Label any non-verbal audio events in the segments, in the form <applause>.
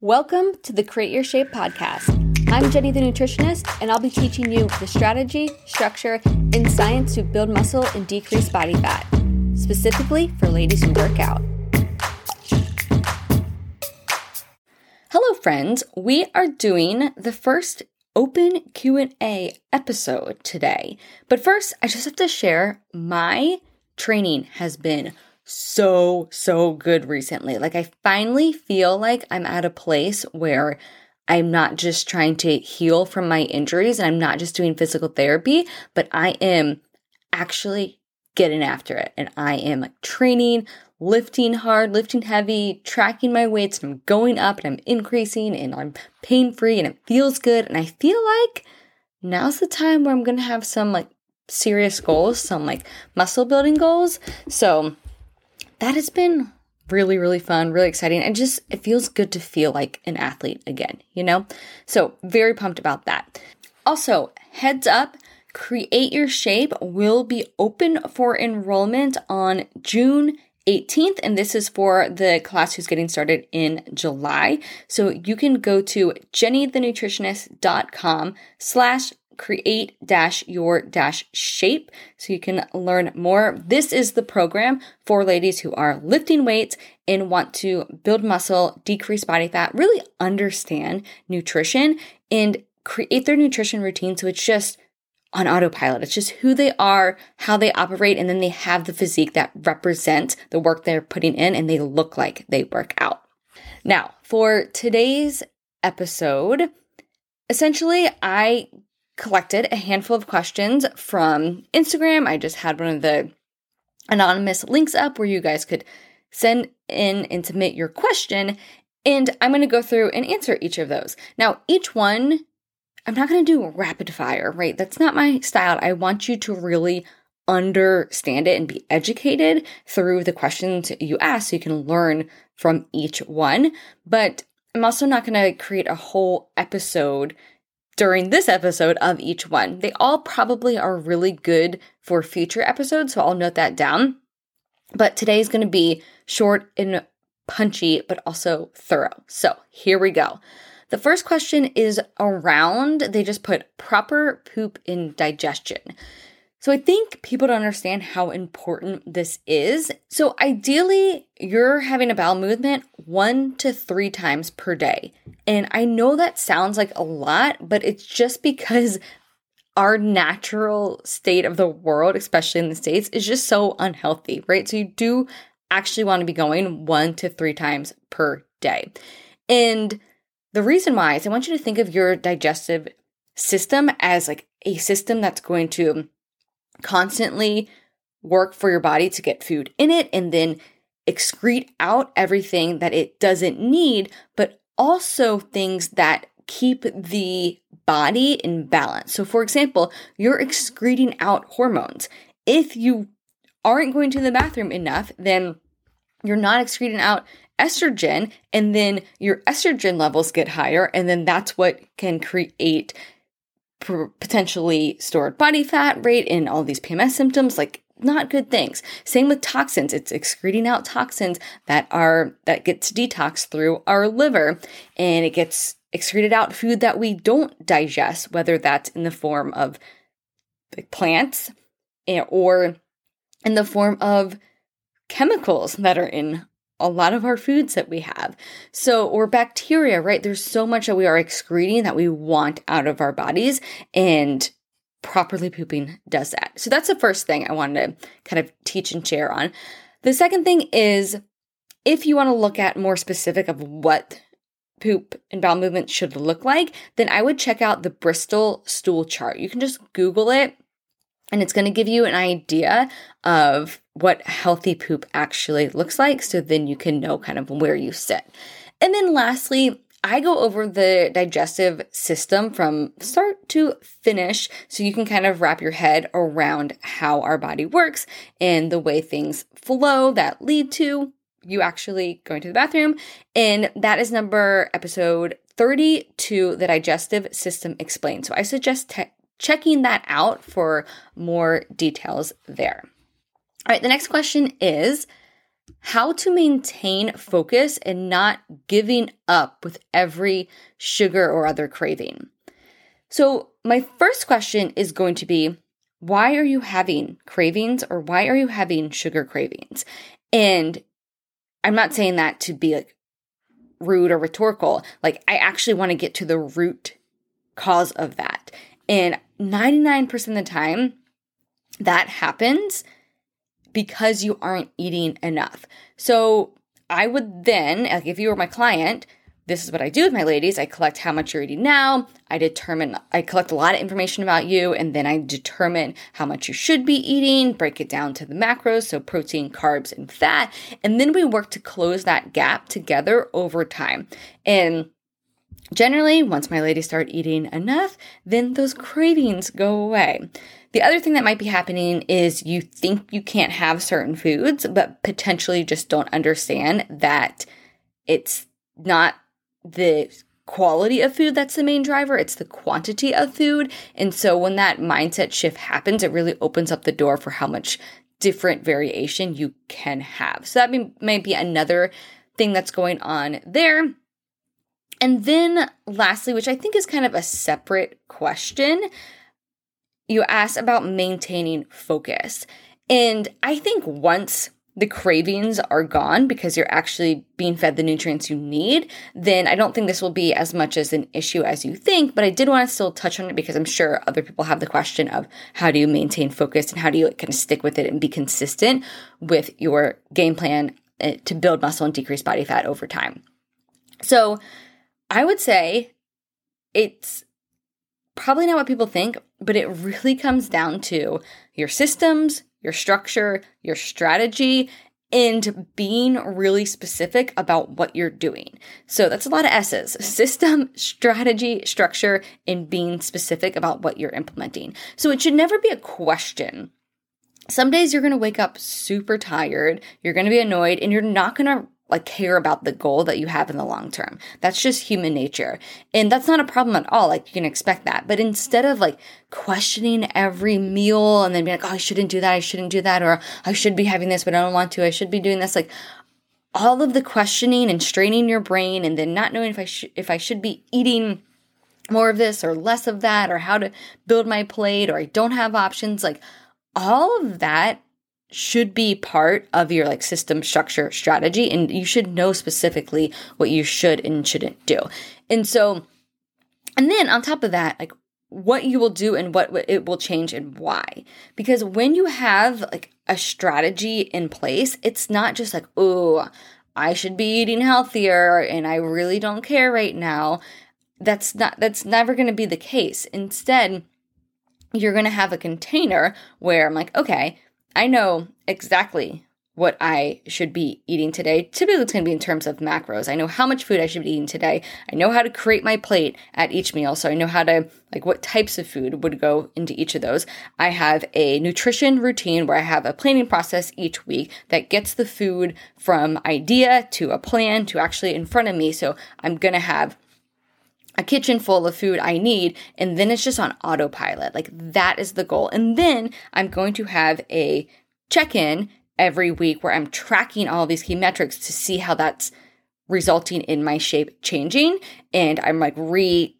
Welcome to the Create Your Shape podcast. I'm Jenny the nutritionist, and I'll be teaching you the strategy, structure, and science to build muscle and decrease body fat, specifically for ladies who work out. Hello friends, we are doing the first open Q&A episode today. But first, I just have to share my training has been so, so good recently. Like, I finally feel like I'm at a place where I'm not just trying to heal from my injuries and I'm not just doing physical therapy, but I am actually getting after it. And I am like training, lifting hard, lifting heavy, tracking my weights, and I'm going up and I'm increasing and I'm pain free and it feels good. And I feel like now's the time where I'm gonna have some like serious goals, some like muscle building goals. So, that has been really really fun really exciting and just it feels good to feel like an athlete again you know? So very pumped about that. Also heads up create your shape will be open for enrollment on june 18th and this is for the class who's getting started in july. So you can go to jennythenutritionist.com slash create dash your dash shape so you can learn more. This is the program for ladies who are lifting weights and want to build muscle, decrease body fat, really understand nutrition and create their nutrition routine so it's just on autopilot. It's just who they are, how they operate, and then they have the physique that represents the work they're putting in and they look like they work out. Now, for today's episode, essentially, I collected a handful of questions from Instagram. I just had one of the anonymous links up where you guys could send in and submit your question. And I'm going to go through and answer each of those. Now, each one, I'm not going to do rapid fire, right? That's not my style. I want you to really understand it and be educated through the questions you ask so you can learn from each one. But I'm also not going to create a whole episode during this episode of each one. They all probably are really good for future episodes, so I'll note that down. But today is going to be short and punchy, but also thorough. So here we go. The first question is around, they just put proper poop in digestion. So I think people don't understand how important this is. So ideally, you're having a bowel movement one to three times per day. And I know that sounds like a lot, but it's just because our natural state of the world, especially in the States, is just so unhealthy, right? So you do actually want to be going one to three times per day. And the reason why is I want you to think of your digestive system as like a system that's going to constantly work for your body to get food in it and then excrete out everything that it doesn't need, but also things that keep the body in balance. So, for example, you're excreting out hormones. If you aren't going to the bathroom enough, then you're not excreting out estrogen, and then your estrogen levels get higher, and then that's what can create potentially stored body fat rate and all these PMS symptoms, like not good things. Same with toxins. It's excreting out toxins that are that gets detoxed through our liver and it gets excreted out food that we don't digest, whether that's in the form of plants eh, or in the form of chemicals that are in a lot of our foods that we have. So, or bacteria, right? There's so much that we are excreting that we want out of our bodies, and properly pooping does that. So, that's the first thing I wanted to kind of teach and share on. The second thing is if you want to look at more specific of what poop and bowel movement should look like, then I would check out the Bristol stool chart. You can just Google it and it's going to give you an idea of what healthy poop actually looks like. So then you can know kind of where you sit. And then lastly, I go over the digestive system from start to finish so you can kind of wrap your head around how our body works and the way things flow that lead to you actually going to the bathroom. And that is number episode 32, the digestive system explained. So I suggest te- checking that out for more details there. All right, the next question is how to maintain focus and not giving up with every sugar or other craving. So, my first question is going to be why are you having cravings or why are you having sugar cravings? And I'm not saying that to be like rude or rhetorical. Like, I actually want to get to the root cause of that. And 99% of the time, that happens because you aren't eating enough. So I would then, like if you were my client, this is what I do with my ladies. I collect how much you're eating now. I determine, I collect a lot of information about you, and then I determine how much you should be eating, break it down to the macros, so protein, carbs, and fat. And then we work to close that gap together over time. And generally, once my ladies start eating enough, then those cravings go away. The other thing that might be happening is you think you can't have certain foods, but potentially just don't understand that it's not the quality of food that's the main driver, it's the quantity of food. And so when that mindset shift happens, it really opens up the door for how much different variation you can have. So that may, may be another thing that's going on there. And then lastly, which I think is kind of a separate question, you asked about maintaining focus. And I think once the cravings are gone because you're actually being fed the nutrients you need, then I don't think this will be as much as an issue as you think. But I did want to still touch on it because I'm sure other people have the question of how do you maintain focus and how do you kind of stick with it and be consistent with your game plan eh, to build muscle and decrease body fat over time. So I would say it's probably not what people think, but it really comes down to your systems, your structure, your strategy, and being really specific about what you're doing. So that's a lot of S's <laughs> system, strategy, structure, and being specific about what you're implementing. So it should never be a question. Some days you're gonna wake up super tired, you're gonna be annoyed, and you're not gonna like care about the goal that you have in the long term. That's just human nature. And that's not a problem at all. Like you can expect that. But instead of like questioning every meal and then being like, oh, I shouldn't do that. I shouldn't do that. Or I should be having this, but I don't want to. I should be doing this. Like all of the questioning and straining your brain and then not knowing if I should, if I should be eating more of this or less of that or how to build my plate or I don't have options. Like all of that should be part of your like system structure strategy and you should know specifically what you should and shouldn't do. And so and then on top of that like what you will do and what it will change and why. Because when you have like a strategy in place, it's not just like, "Oh, I should be eating healthier and I really don't care right now." That's not that's never going to be the case. Instead, you're going to have a container where I'm like, "Okay, I know exactly what I should be eating today. Typically, it's going to be in terms of macros. I know how much food I should be eating today. I know how to create my plate at each meal. So I know how to, like, what types of food would go into each of those. I have a nutrition routine where I have a planning process each week that gets the food from idea to a plan to actually in front of me. So I'm going to have a kitchen full of food I need, and then it's just on autopilot. Like that is the goal. And then I'm going to have a check in every week where I'm tracking all these key metrics to see how that's resulting in my shape changing. And I'm like re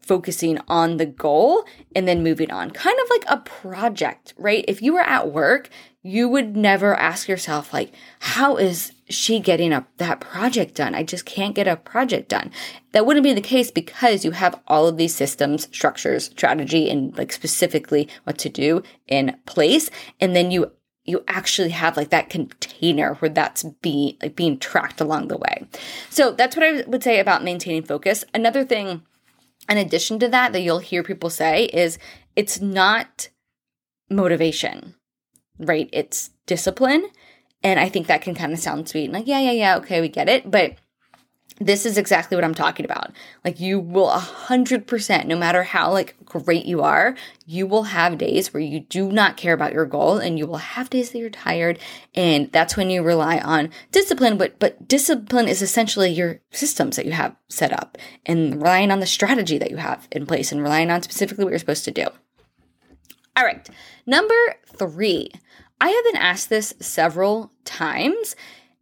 focusing on the goal and then moving on. Kind of like a project, right? If you were at work, you would never ask yourself like, how is she getting up that project done? I just can't get a project done. That wouldn't be the case because you have all of these systems, structures, strategy, and like specifically what to do in place. And then you you actually have like that container where that's being like being tracked along the way. So that's what I would say about maintaining focus. Another thing in addition to that, that you'll hear people say is it's not motivation, right? It's discipline. And I think that can kind of sound sweet. Like, yeah, yeah, yeah, okay, we get it. But this is exactly what I'm talking about. Like you will a hundred percent, no matter how like great you are, you will have days where you do not care about your goal and you will have days that you're tired. And that's when you rely on discipline. But, but discipline is essentially your systems that you have set up and relying on the strategy that you have in place and relying on specifically what you're supposed to do. All right. Number three, I have been asked this several times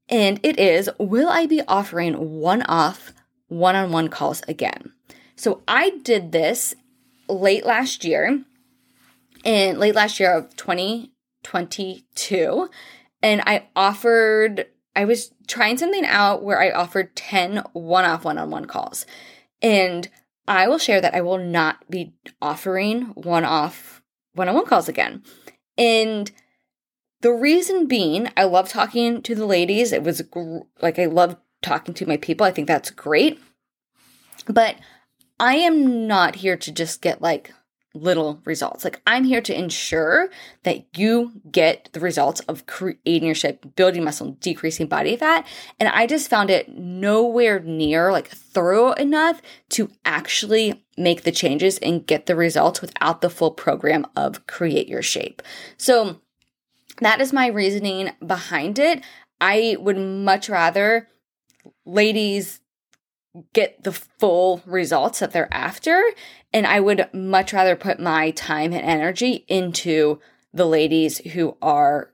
And it is Will I be offering one off one on one calls again? So I did this late last year, in late last year of 2022. And I offered, I was trying something out where I offered 10 one off one on one calls. And I will share that I will not be offering one off one on one calls again. And the reason being, I love talking to the ladies. It was gr- like I love talking to my people. I think that's great. But I am not here to just get like little results. Like I'm here to ensure that you get the results of creating your shape, building muscle, decreasing body fat. And I just found it nowhere near like thorough enough to actually make the changes and get the results without the full program of create your shape. So that is my reasoning behind it. I would much rather ladies get the full results that they're after. And I would much rather put my time and energy into the ladies who are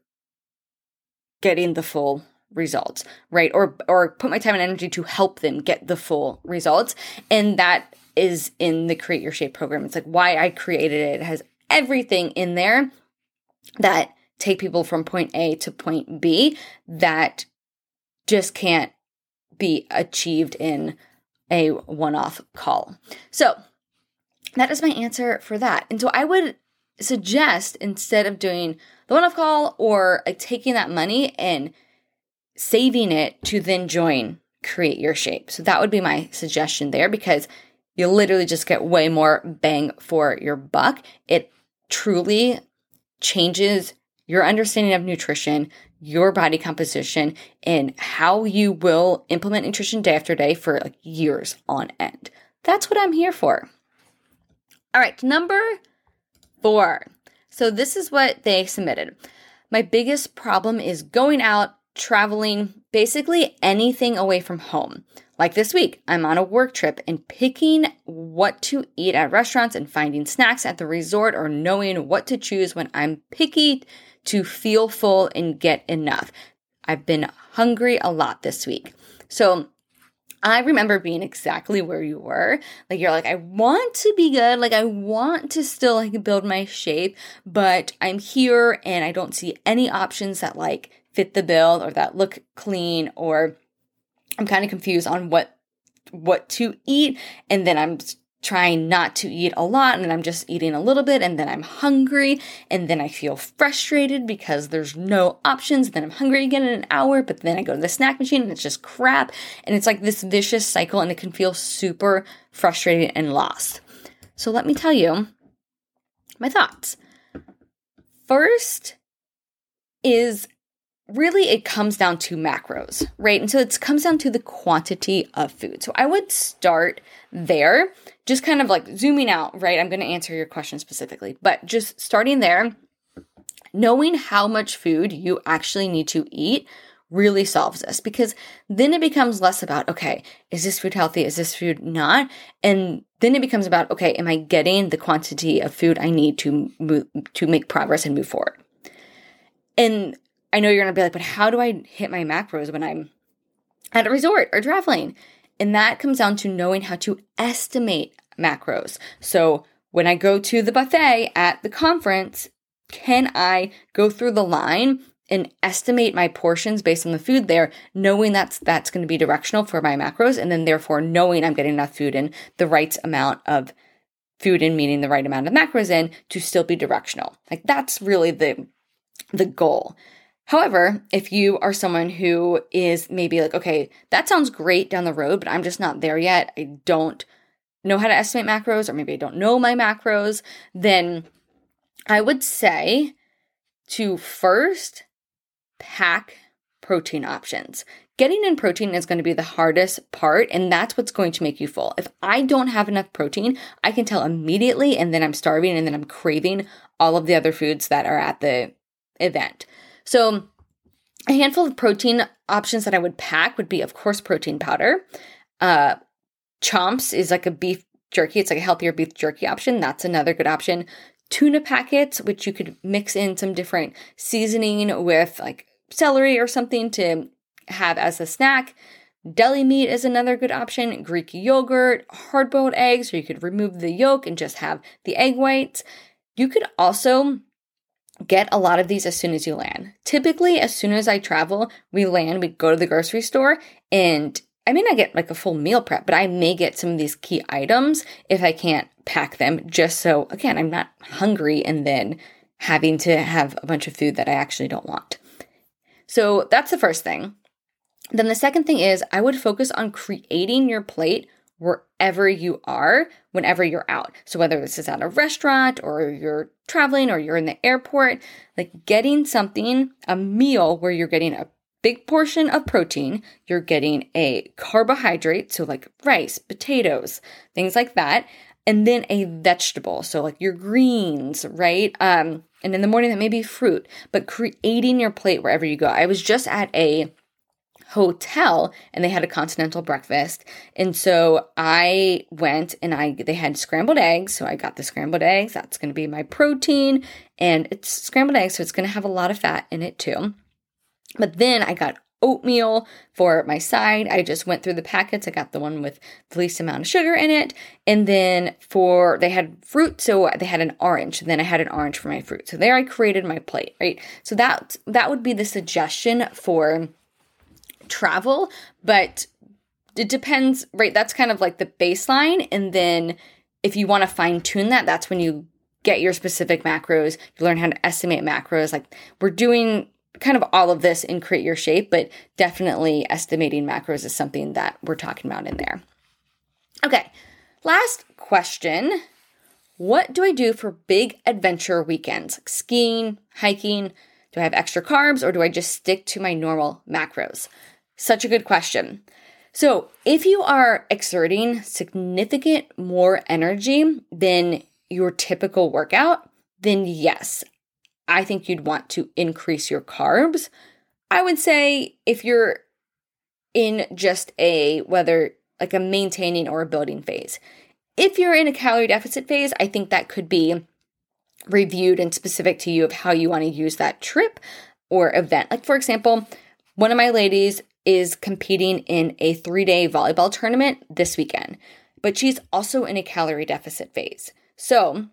getting the full results, right? Or or put my time and energy to help them get the full results. And that is in the Create Your Shape program. It's like why I created it. It has everything in there that take people from point A to point B that just can't be achieved in a one off call. So that is my answer for that. And so I would suggest instead of doing the one off call or like taking that money and saving it to then join create your shape. So that would be my suggestion there because you literally just get way more bang for your buck. It truly changes your understanding of nutrition, your body composition, and how you will implement nutrition day after day for like years on end. That's what I'm here for. All right, number four. So, this is what they submitted. My biggest problem is going out, traveling, basically anything away from home. Like this week, I'm on a work trip and picking what to eat at restaurants and finding snacks at the resort or knowing what to choose when I'm picky to feel full and get enough. I've been hungry a lot this week. So I remember being exactly where you were. Like you're like, I want to be good. Like I want to still like build my shape, but I'm here and I don't see any options that like fit the bill or that look clean or I'm kind of confused on what what to eat and then I'm trying not to eat a lot and I'm just eating a little bit and then I'm hungry and then I feel frustrated because there's no options. Then I'm hungry again in an hour, but then I go to the snack machine and it's just crap. And it's like this vicious cycle and it can feel super frustrated and lost. So let me tell you my thoughts. First is really it comes down to macros, right? And so it comes down to the quantity of food. So I would start there, just kind of like zooming out, right? I'm going to answer your question specifically, but just starting there, knowing how much food you actually need to eat really solves this because then it becomes less about, okay, is this food healthy? Is this food not? And then it becomes about, okay, am I getting the quantity of food I need to move, to make progress and move forward? And I know you're going to be like, but how do I hit my macros when I'm at a resort or traveling? And that comes down to knowing how to estimate macros. So when I go to the buffet at the conference, can I go through the line and estimate my portions based on the food there, knowing that's that's going to be directional for my macros, and then therefore knowing I'm getting enough food in the right amount of food in, meaning the right amount of macros in to still be directional. Like that's really the the goal. However, if you are someone who is maybe like, okay, that sounds great down the road, but I'm just not there yet, I don't know how to estimate macros, or maybe I don't know my macros, then I would say to first pack protein options. Getting in protein is going to be the hardest part, and that's what's going to make you full. If I don't have enough protein, I can tell immediately, and then I'm starving, and then I'm craving all of the other foods that are at the event. So, a handful of protein options that I would pack would be, of course, protein powder. Uh, Chomps is like a beef jerky. It's like a healthier beef jerky option. That's another good option. Tuna packets, which you could mix in some different seasoning with like celery or something to have as a snack. Deli meat is another good option, Greek yogurt, hard boiled eggs, or you could remove the yolk and just have the egg whites. You could also get a lot of these as soon as you land. Typically, as soon as I travel, we land, we go to the grocery store, and I may not get like a full meal prep, but I may get some of these key items if I can't pack them, just so, again, I'm not hungry and then having to have a bunch of food that I actually don't want. So that's the first thing. Then the second thing is I would focus on creating your plate wherever you are whenever you're out. So whether this is at a restaurant or you're traveling or you're in the airport, like getting something, a meal where you're getting a big portion of protein, you're getting a carbohydrate, so like rice, potatoes, things like that, and then a vegetable, so like your greens, right? Um and in the morning that may be fruit, but creating your plate wherever you go. I was just at a hotel and they had a continental breakfast. And so I went and I they had scrambled eggs, so I got the scrambled eggs. That's going to be my protein and it's scrambled eggs so it's going to have a lot of fat in it too. But then I got oatmeal for my side. I just went through the packets. I got the one with the least amount of sugar in it. And then for, they had fruit. So they had an orange. Then I had an orange for my fruit. So there I created my plate, right? So that, that would be the suggestion for travel, but it depends, right? That's kind of like the baseline. And then if you want to fine tune that, that's when you get your specific macros. You learn how to estimate macros. Like we're doing kind of all of this in Create Your Shape, but definitely estimating macros is something that we're talking about in there. Okay, last question. What do I do for big adventure weekends, like skiing, hiking? Do I have extra carbs or do I just stick to my normal macros? Such a good question. So, if you are exerting significant more energy than your typical workout, then yes, I think you'd want to increase your carbs. I would say if you're in just a whether like a maintaining or a building phase. If you're in a calorie deficit phase, I think that could be reviewed and specific to you of how you want to use that trip or event. Like for example, one of my ladies is competing in a 3-day volleyball tournament this weekend, but she's also in a calorie deficit phase. So,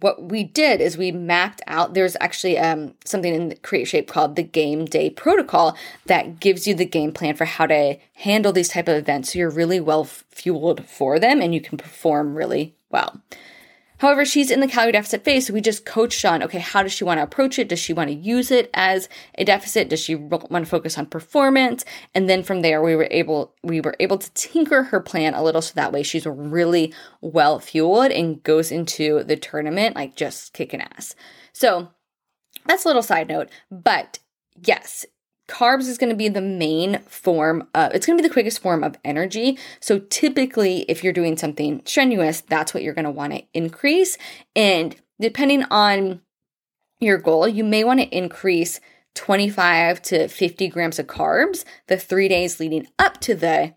what we did is we mapped out there's actually um, something in the create shape called the game day protocol that gives you the game plan for how to handle these type of events so you're really well fueled for them and you can perform really well However, she's in the calorie deficit phase, so we just coached on okay, how does she want to approach it? Does she want to use it as a deficit? Does she want to focus on performance? And then from there, we were able we were able to tinker her plan a little so that way she's really well fueled and goes into the tournament like just kicking ass. So that's a little side note, but yes, carbs is going to be the main form of it's going to be the quickest form of energy. So typically if you're doing something strenuous that's what you're going to want to increase. And depending on your goal you may want to increase 25 to 50 grams of carbs the 3 days leading up to the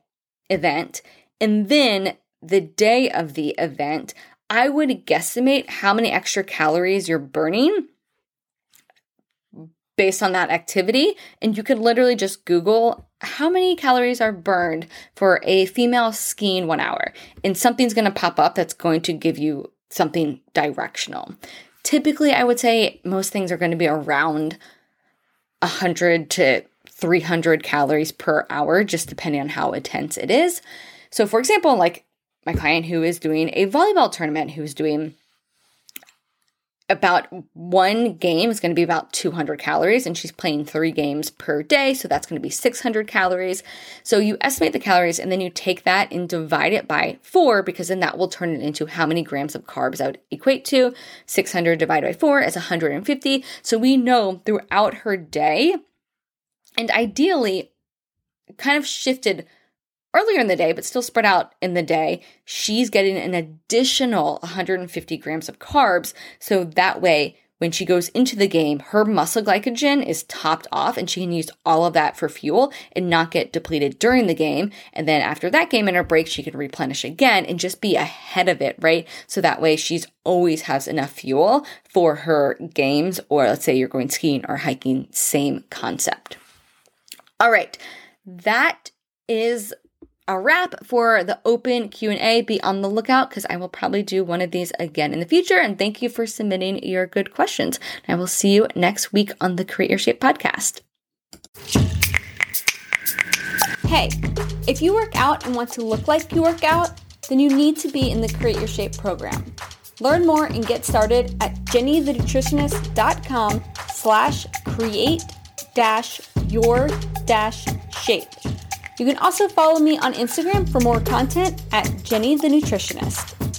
event. And then the day of the event I would guesstimate how many extra calories you're burning based on that activity. And you could literally just Google how many calories are burned for a female skiing one hour. And something's going to pop up that's going to give you something directional. Typically, I would say most things are going to be around 100 to 300 calories per hour, just depending on how intense it is. So, for example, like my client who is doing a volleyball tournament, who's doing about one game is going to be about 200 calories and she's playing three games per day so that's going to be 600 calories. So you estimate the calories and then you take that and divide it by four because then that will turn it into how many grams of carbs that would equate to. 600 divided by four is 150 so we know throughout her day and ideally kind of shifted earlier in the day, but still spread out in the day, she's getting an additional 150 grams of carbs. So that way, when she goes into the game, her muscle glycogen is topped off and she can use all of that for fuel and not get depleted during the game. And then after that game and her break, she can replenish again and just be ahead of it, right? So that way she's always has enough fuel for her games, or let's say you're going skiing or hiking, same concept. All right. That is a wrap for the open Q&A. Be on the lookout because I will probably do one of these again in the future. And thank you for submitting your good questions. I will see you next week on the Create Your Shape podcast. Hey, if you work out and want to look like you work out, then you need to be in the Create Your Shape program. Learn more and get started at jennythenutritionist.com slash create dash your dash shape. You can also follow me on Instagram for more content at Jenny the Nutritionist.